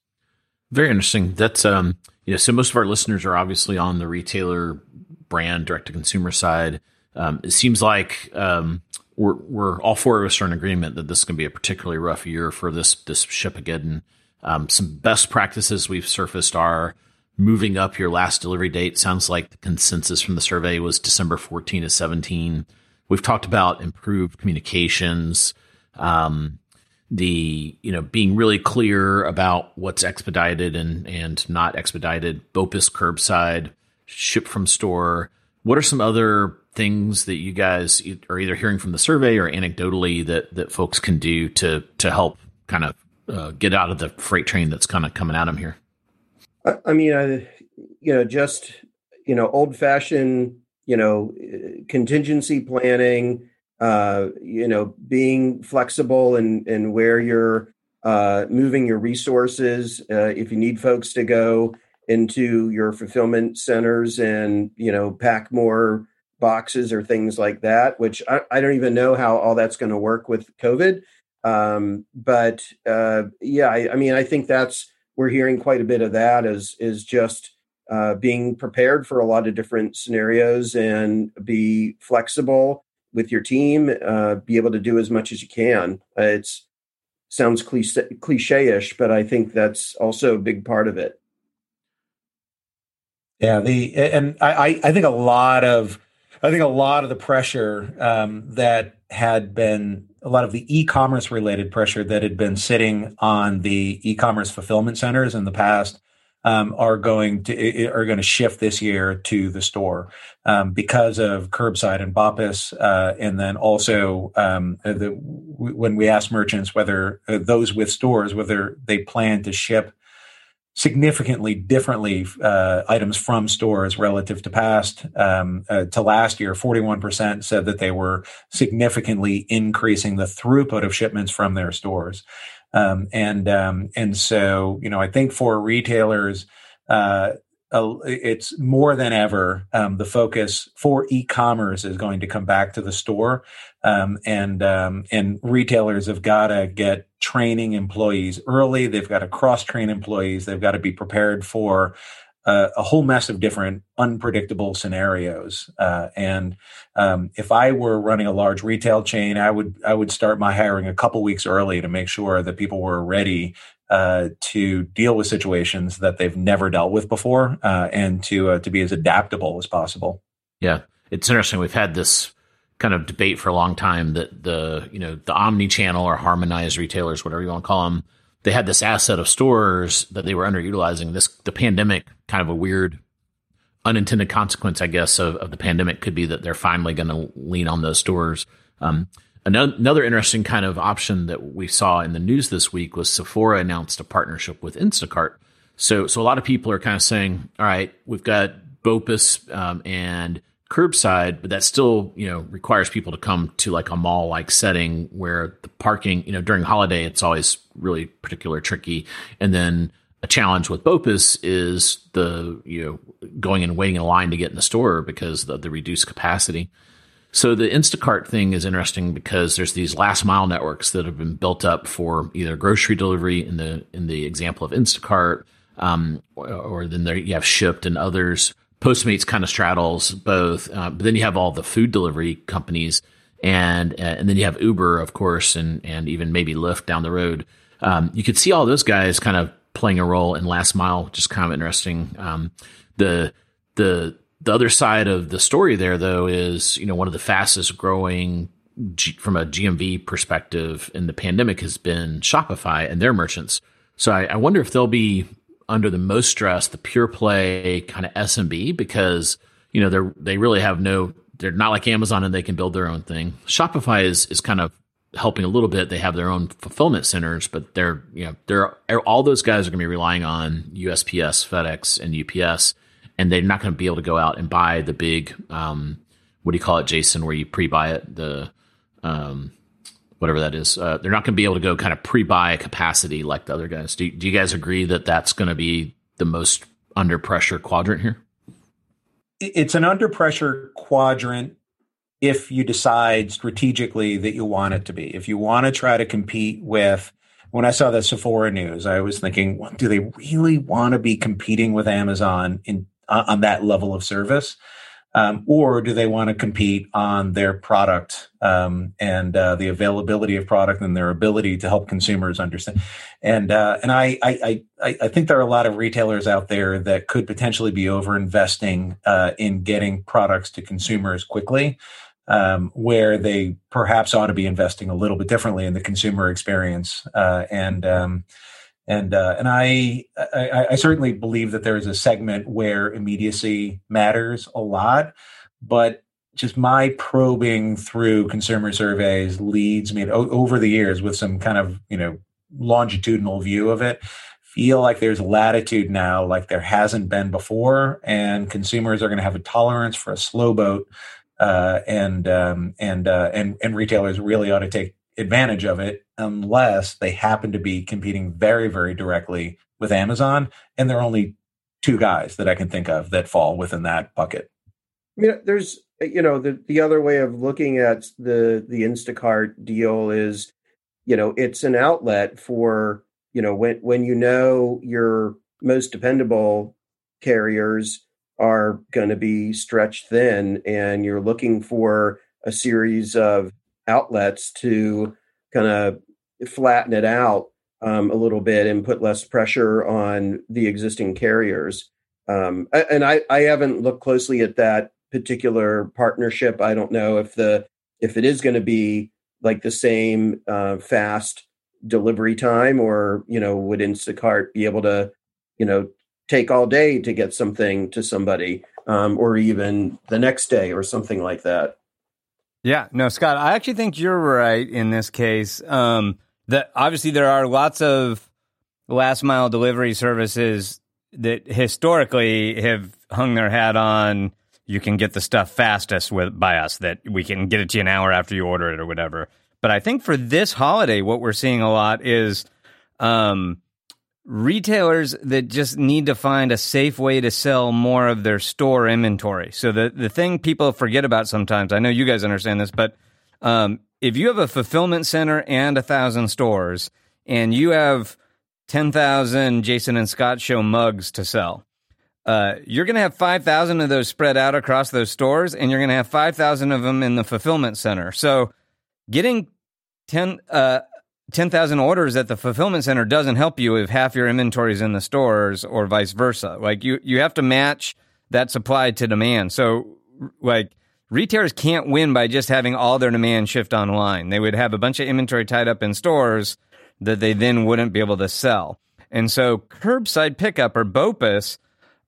Very interesting. That's um you know, so most of our listeners are obviously on the retailer brand direct to consumer side. Um, it seems like um, we're we're all four of us are in agreement that this is going to be a particularly rough year for this this Shipageddon. Um, some best practices we've surfaced are moving up your last delivery date. Sounds like the consensus from the survey was December 14 to 17. We've talked about improved communications, um, the you know being really clear about what's expedited and and not expedited BOPIS curbside ship from store. What are some other things that you guys are either hearing from the survey or anecdotally that that folks can do to to help kind of uh, get out of the freight train that's kind of coming at them here? I, I mean I, you know just you know old fashioned you know contingency planning uh, you know, being flexible and and where you're uh, moving your resources. Uh, if you need folks to go into your fulfillment centers and you know pack more boxes or things like that, which I, I don't even know how all that's going to work with COVID. Um, but uh, yeah, I, I, mean, I think that's we're hearing quite a bit of that is is just uh, being prepared for a lot of different scenarios and be flexible with your team. Uh, be able to do as much as you can. Uh, it's sounds cliche cliche-ish, but I think that's also a big part of it. Yeah, the and I I think a lot of I think a lot of the pressure um, that had been a lot of the e-commerce related pressure that had been sitting on the e-commerce fulfillment centers in the past um, are going to are going to shift this year to the store um, because of curbside and BOPIS, uh, and then also um, the, when we ask merchants whether uh, those with stores whether they plan to ship significantly differently uh, items from stores relative to past um, uh, to last year 41% said that they were significantly increasing the throughput of shipments from their stores um, and um, and so you know i think for retailers uh, it's more than ever um, the focus for e-commerce is going to come back to the store. Um, and um, and retailers have got to get training employees early. They've got to cross train employees. They've got to be prepared for a whole mess of different unpredictable scenarios uh, and um, if i were running a large retail chain i would i would start my hiring a couple weeks early to make sure that people were ready uh, to deal with situations that they've never dealt with before, uh, and to uh, to be as adaptable as possible. Yeah, it's interesting. We've had this kind of debate for a long time that the you know the omni-channel or harmonized retailers, whatever you want to call them, they had this asset of stores that they were underutilizing. This the pandemic, kind of a weird unintended consequence, I guess, of, of the pandemic could be that they're finally going to lean on those stores. Um, Another interesting kind of option that we saw in the news this week was Sephora announced a partnership with Instacart. So, so a lot of people are kind of saying, all right, we've got BOPIS um, and curbside, but that still, you know, requires people to come to like a mall like setting where the parking, you know, during holiday, it's always really particular tricky. And then a challenge with BOPIS is the, you know, going and waiting in line to get in the store because of the reduced capacity. So the Instacart thing is interesting because there's these last mile networks that have been built up for either grocery delivery in the in the example of Instacart, um, or, or, then there you have Shipt and others. Postmates kind of straddles both, uh, but then you have all the food delivery companies, and uh, and then you have Uber, of course, and and even maybe Lyft down the road. Um, you could see all those guys kind of playing a role in last mile, just kind of interesting. Um, the the the other side of the story there, though, is you know one of the fastest growing G- from a GMV perspective in the pandemic has been Shopify and their merchants. So I, I wonder if they'll be under the most stress, the pure play kind of SMB, because you know they're they really have no they're not like Amazon and they can build their own thing. Shopify is is kind of helping a little bit. They have their own fulfillment centers, but they're you know they're all those guys are going to be relying on USPS, FedEx, and UPS and they're not going to be able to go out and buy the big um, what do you call it, Jason, where you pre-buy it the um, whatever that is. Uh, they're not going to be able to go kind of pre-buy a capacity like the other guys. Do, do you guys agree that that's going to be the most under pressure quadrant here? It's an under pressure quadrant if you decide strategically that you want it to be. If you want to try to compete with when I saw the Sephora news, I was thinking, well, do they really want to be competing with Amazon in on that level of service? Um, or do they want to compete on their product um, and uh, the availability of product and their ability to help consumers understand? And uh, and I, I I I think there are a lot of retailers out there that could potentially be over investing uh, in getting products to consumers quickly, um, where they perhaps ought to be investing a little bit differently in the consumer experience uh, and. And uh, and I, I, I certainly believe that there is a segment where immediacy matters a lot, but just my probing through consumer surveys leads me to, over the years with some kind of you know longitudinal view of it feel like there's latitude now like there hasn't been before and consumers are going to have a tolerance for a slow boat uh, and um, and uh, and and retailers really ought to take advantage of it unless they happen to be competing very, very directly with Amazon. And there are only two guys that I can think of that fall within that bucket. Mean, there's, you know, the, the other way of looking at the, the Instacart deal is you know it's an outlet for you know when when you know your most dependable carriers are going to be stretched thin and you're looking for a series of outlets to kind of flatten it out um, a little bit and put less pressure on the existing carriers. Um, and I, I haven't looked closely at that particular partnership. I don't know if the if it is going to be like the same uh, fast delivery time, or you know, would Instacart be able to, you know, take all day to get something to somebody, um, or even the next day, or something like that. Yeah, no, Scott, I actually think you're right in this case. Um, that obviously there are lots of last mile delivery services that historically have hung their hat on you can get the stuff fastest with by us that we can get it to you an hour after you order it or whatever. But I think for this holiday, what we're seeing a lot is um, retailers that just need to find a safe way to sell more of their store inventory. So the the thing people forget about sometimes, I know you guys understand this, but um, if you have a fulfillment center and a thousand stores, and you have ten thousand Jason and Scot show mugs to sell, uh, you're going to have five thousand of those spread out across those stores, and you're going to have five thousand of them in the fulfillment center. So getting 10 uh, 10,000 orders at the fulfillment center doesn't help you if half your inventory is in the stores or vice versa. Like you, you have to match that supply to demand. So like retailers can't win by just having all their demand shift online. They would have a bunch of inventory tied up in stores that they then wouldn't be able to sell. And so curbside pickup or BOPIS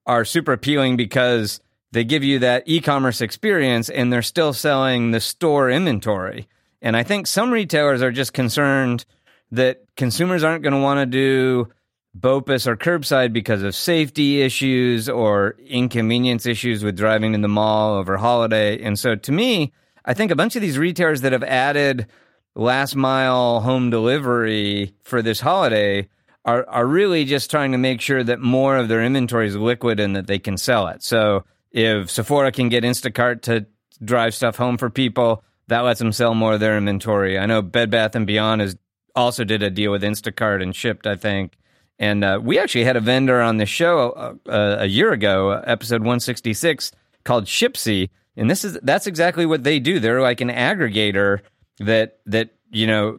are super appealing because they give you that e-commerce experience and they're still selling the store inventory. And I think some retailers are just concerned that consumers aren't going to want to do BOPIS or curbside because of safety issues or inconvenience issues with driving in the mall over holiday. And so to me, I think a bunch of these retailers that have added last mile home delivery for this holiday are, are really just trying to make sure that more of their inventory is liquid and that they can sell it. So if Sephora can get Instacart to drive stuff home for people, that lets them sell more of their inventory. I know Bed Bath and Beyond has also did a deal with Instacart and Shipt, I think. And uh, we actually had a vendor on the show uh, uh, a year ago, episode 166, called Shipsy, and this is that's exactly what they do. They're like an aggregator that that you know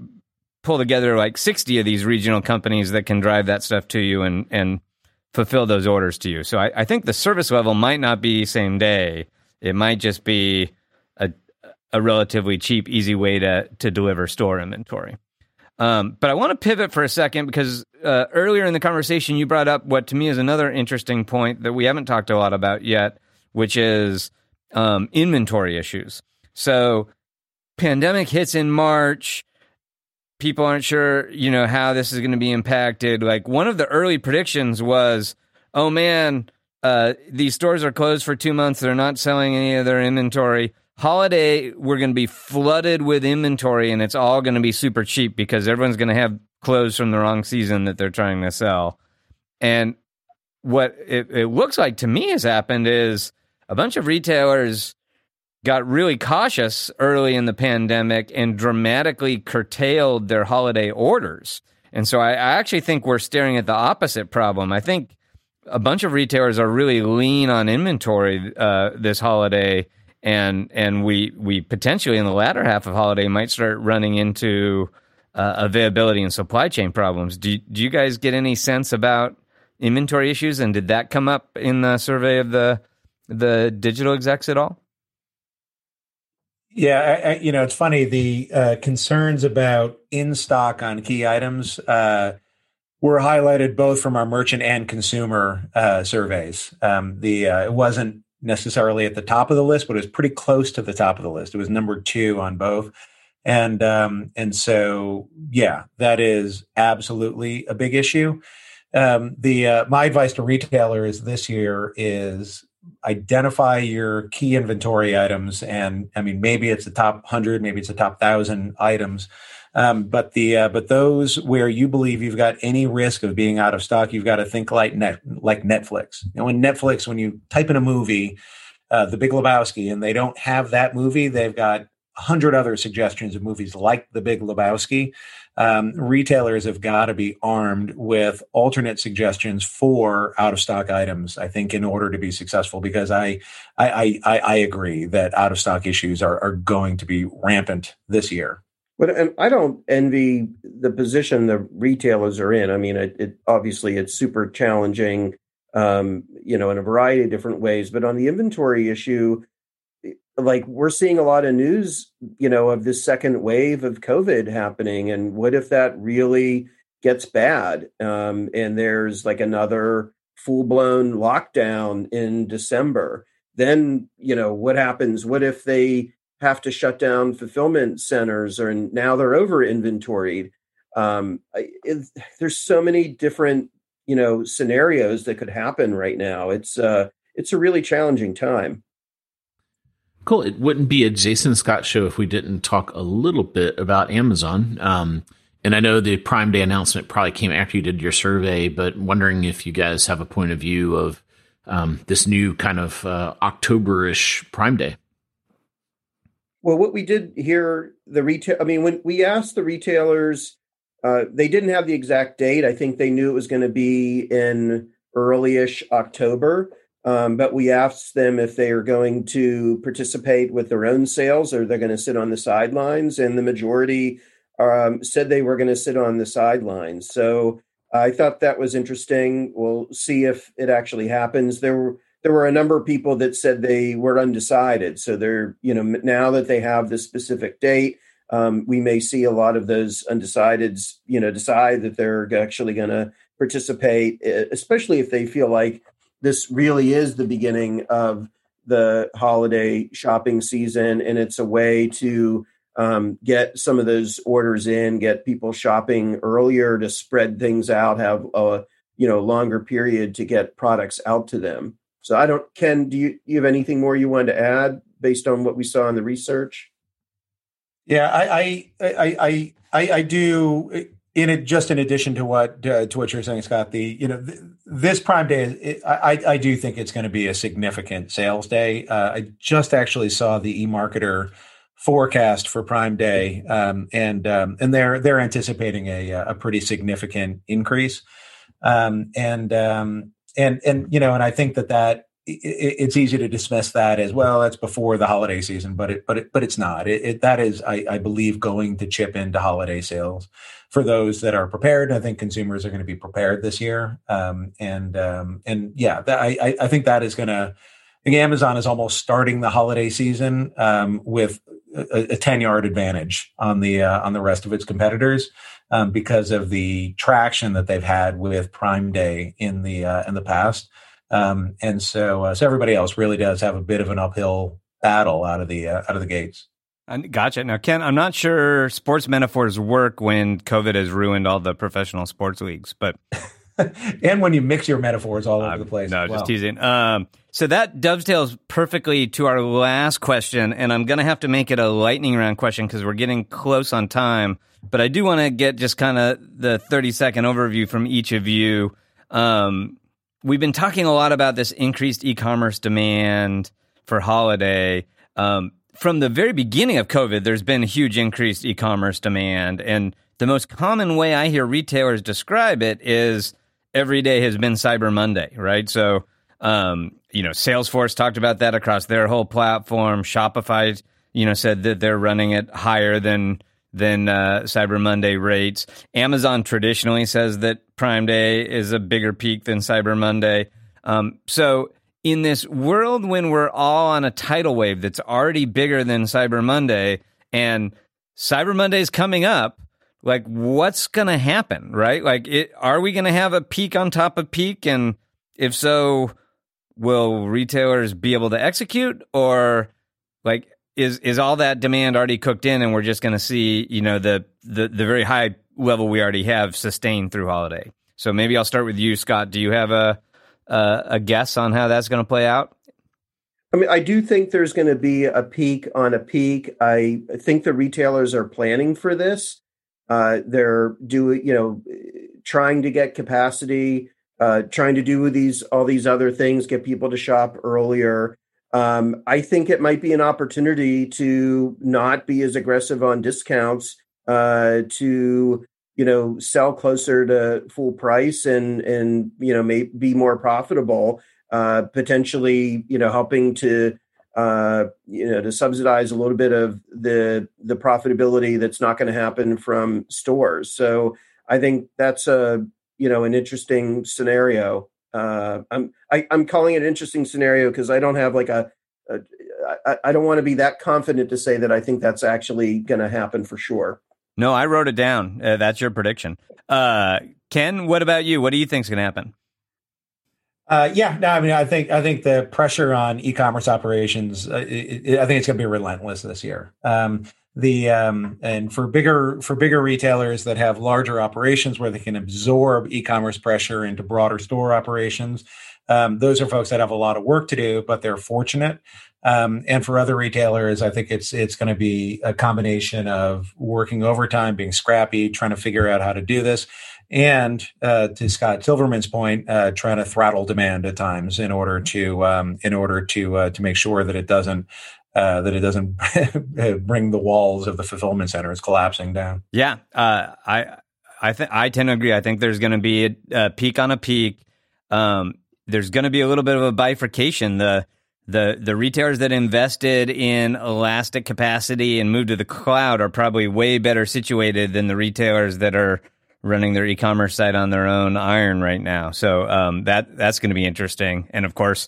pull together like 60 of these regional companies that can drive that stuff to you and and fulfill those orders to you. So I, I think the service level might not be same day. It might just be a relatively cheap, easy way to to deliver store inventory. Um, but I want to pivot for a second because uh, earlier in the conversation you brought up what to me is another interesting point that we haven't talked a lot about yet, which is um, inventory issues. So, pandemic hits in March. People aren't sure, you know, how this is going to be impacted. Like one of the early predictions was, "Oh man, uh, these stores are closed for two months. They're not selling any of their inventory." Holiday we're going to be flooded with inventory and it's all going to be super cheap because everyone's going to have clothes from the wrong season that they're trying to sell. And what it, it, looks like to me has happened is a bunch of retailers got really cautious early in the pandemic and dramatically curtailed their holiday orders. And so I, I actually think we're staring at the opposite problem. I think a bunch of retailers are really lean on inventory uh, this holiday and and we we potentially in the latter half of holiday might start running into uh, availability and supply chain problems. Do do you guys get any sense about inventory issues, and did that come up in the survey of the the digital execs at all? Yeah, I, I, you know, it's funny. The uh, concerns about in stock on key items uh, were highlighted both from our merchant and consumer uh, surveys. Um, the uh, it wasn't necessarily at the top of the list, but it was pretty close to the top of the list. It was number two on both. And um, and so yeah, that is absolutely a big issue. Um, the uh, my advice to retailers this year is identify your key inventory items, and I mean maybe it's the top hundred, maybe it's the top thousand items um, but the uh, but those where you believe you've got any risk of being out of stock, you've got to think like net like Netflix. Know, when Netflix, when you type in a movie, uh, The Big Lebowski, and they don't have that movie, they've got hundred other suggestions of movies like The Big Lebowski, um, retailers have got to be armed with alternate suggestions for out of stock items. I think in order to be successful, because I I I, I agree that out of stock issues are are going to be rampant this year. But and I don't envy the position the retailers are in. I mean, it, it obviously it's super challenging, um, you know, in a variety of different ways. But on the inventory issue, like we're seeing a lot of news, you know, of this second wave of COVID happening, and what if that really gets bad, um, and there's like another full blown lockdown in December? Then you know what happens? What if they have to shut down fulfillment centers or now they're over inventoried um, there's so many different you know scenarios that could happen right now. It's uh it's a really challenging time. Cool. It wouldn't be a jason scot show if we didn't talk a little bit about amazon. Um and i know the prime day announcement probably came after you did your survey but wondering if you guys have a point of view of um, this new kind of uh, october-ish prime day well, what we did here, the retail, I mean, when we asked the retailers, uh, they didn't have the exact date. I think they knew it was going to be in early-ish October. Um, but we asked them if they are going to participate with their own sales or they're going to sit on the sidelines. And the majority um, said they were going to sit on the sidelines. So I thought that was interesting. We'll see if it actually happens. There were there were a number of people that said they were undecided. So they're, you know, now that they have the specific date, um, we may see a lot of those undecideds, you know, decide that they're actually going to participate, especially if they feel like this really is the beginning of the holiday shopping season and it's a way to um, get some of those orders in, get people shopping earlier to spread things out, have a you know longer period to get products out to them. So I don't, Ken, do you, you have anything more you wanted to add based on what we saw in the research? Yeah, I, I, I, I, do. In it, just in addition to what uh, to what you're saying, Scott, the you know th- this Prime Day, I I do think it's going to be a significant sales day. Uh, I just actually saw the eMarketer forecast for Prime Day, um, and um, and they're they're anticipating a a pretty significant increase, um, and um, and and you know, and I think that that it, it's easy to dismiss that as well. That's before the holiday season, but it but it but it's not. It, it that is, I, I believe, going to chip into holiday sales for those that are prepared. I think consumers are going to be prepared this year, um, and um, and yeah, that, I I think that is going to. I think Amazon is almost starting the holiday season um, with a, a, ten yard advantage on the uh, on the rest of its competitors um, because of the traction that they've had with Prime Day in the uh, in the past. Um, and so, uh, so everybody else really does have a bit of an uphill battle out of the uh, out of the gates. Gotcha. Now, Ken, I'm not sure sports metaphors work when COVID has ruined all the professional sports leagues, but and when you mix your metaphors all over the place. No, just teasing. Um, so that dovetails perfectly to our last question, and I'm going to have to make it a lightning round question because we're getting close on time. But I do want to get just kind of the 30 second overview from each of you. Um, we've been talking a lot about this increased e-commerce demand for holiday. Um, from the very beginning of COVID, there's been a huge increased e-commerce demand, and the most common way I hear retailers describe it is every day has been Cyber Monday, right? So, um, you know, Salesforce talked about that across their whole platform. Shopify, you know, said that they're running it higher than than uh, Cyber Monday rates. Amazon traditionally says that Prime Day is a bigger peak than Cyber Monday. Um, so, in this world when we're all on a tidal wave that's already bigger than Cyber Monday, and Cyber Monday is coming up, like what's going to happen, right? Like, it, are we going to have a peak on top of peak? And if so, will retailers be able to execute? Or like is is all that demand already cooked in and we're just going to see you know the, the the very high level we already have sustained through holiday? So maybe i'll start with you scott. Do you have a a, a guess on how that's going to play out? I mean i do think there's going to be a peak on a peak. I think the retailers are planning for this uh, they're doing you know trying to get capacity uh, trying to do these all these other things get people to shop earlier. Um, I think it might be an opportunity to not be as aggressive on discounts, uh, to you know sell closer to full price and and you know may be more profitable, uh, potentially you know helping to uh, you know to subsidize a little bit of the the profitability that's not going to happen from stores. So I think that's a you know an interesting scenario uh, I'm I, am i am calling it an interesting scenario because I don't have like a, a I, I don't want to be that confident to say that I think that's actually going to happen for sure. No, I wrote it down. Uh, that's your prediction. Uh, Ken, what about you? What do you think is going to happen? Uh, yeah, no, I mean, I think I think the pressure on e-commerce operations, uh, it, it, I think it's going to be relentless this year. Um, the um, and for bigger for bigger retailers that have larger operations where they can absorb e-commerce pressure into broader store operations um, those are folks that have a lot of work to do but they're fortunate um, and for other retailers i think it's it's going to be a combination of working overtime being scrappy trying to figure out how to do this and uh, to Scott Silverman's point, uh, trying to throttle demand at times in order to um, in order to uh, to make sure that it doesn't uh, that it doesn't bring the walls of the fulfillment centers collapsing down. Yeah, uh, I I think I tend to agree. I think there's going to be a, a, peak on a peak. Um, there's going to be a little bit of a bifurcation. The the the retailers that invested in elastic capacity and moved to the cloud are probably way better situated than the retailers that are running their e-commerce site on their own iron right now. So um, that that's going to be interesting. And of course,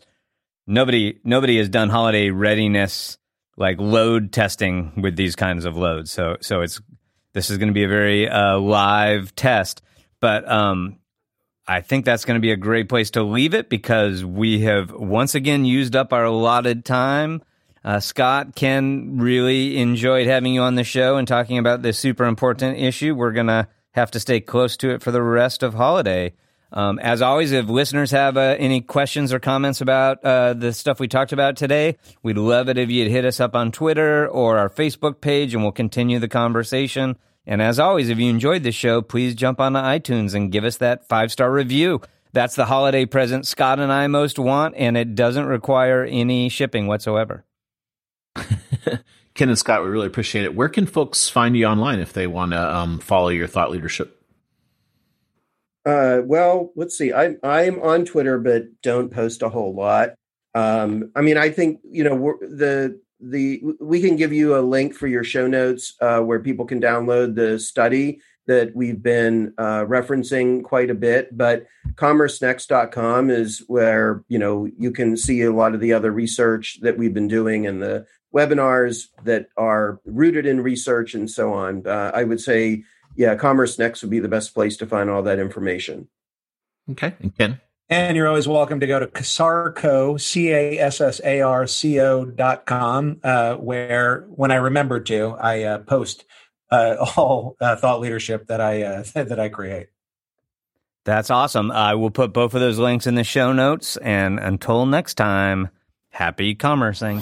nobody nobody has done holiday readiness like load testing with these kinds of loads. So so it's this is going to be a very uh, live test, but um, I think that's going to be a great place to leave it because we have once again used up our allotted time. Uh, Scott, Ken, really enjoyed having you on the show and talking about this super important issue. We're going to have to stay close to it for the rest of holiday. Um, as always, if listeners have uh, any questions or comments about uh, the stuff we talked about today, we'd love it if you'd hit us up on Twitter or our Facebook page, and we'll continue the conversation. And as always, if you enjoyed the show, please jump on iTunes and give us that five star review. That's the holiday present Scot and I most want, and it doesn't require any shipping whatsoever. Ken and Scott, we really appreciate it. Where can folks find you online if they want to um, follow your thought leadership? Uh, well, let's see. I'm I'm on Twitter, but don't post a whole lot. Um, I mean, I think you know the the we can give you a link for your show notes uh, where people can download the study that we've been uh, referencing quite a bit. But commercenext.com is where you know you can see a lot of the other research that we've been doing and the webinars that are rooted in research and so on. Uh, I would say yeah, CommerceNext would be the best place to find all that information. Okay. And Ken? And you're always welcome to go to CassarCo, C A S S A R C O dot com, uh, where when I remember to, I uh, post uh, all uh, thought leadership that I uh, that I create. That's awesome. I will put both of those links in the show notes. And until next time, happy commercing.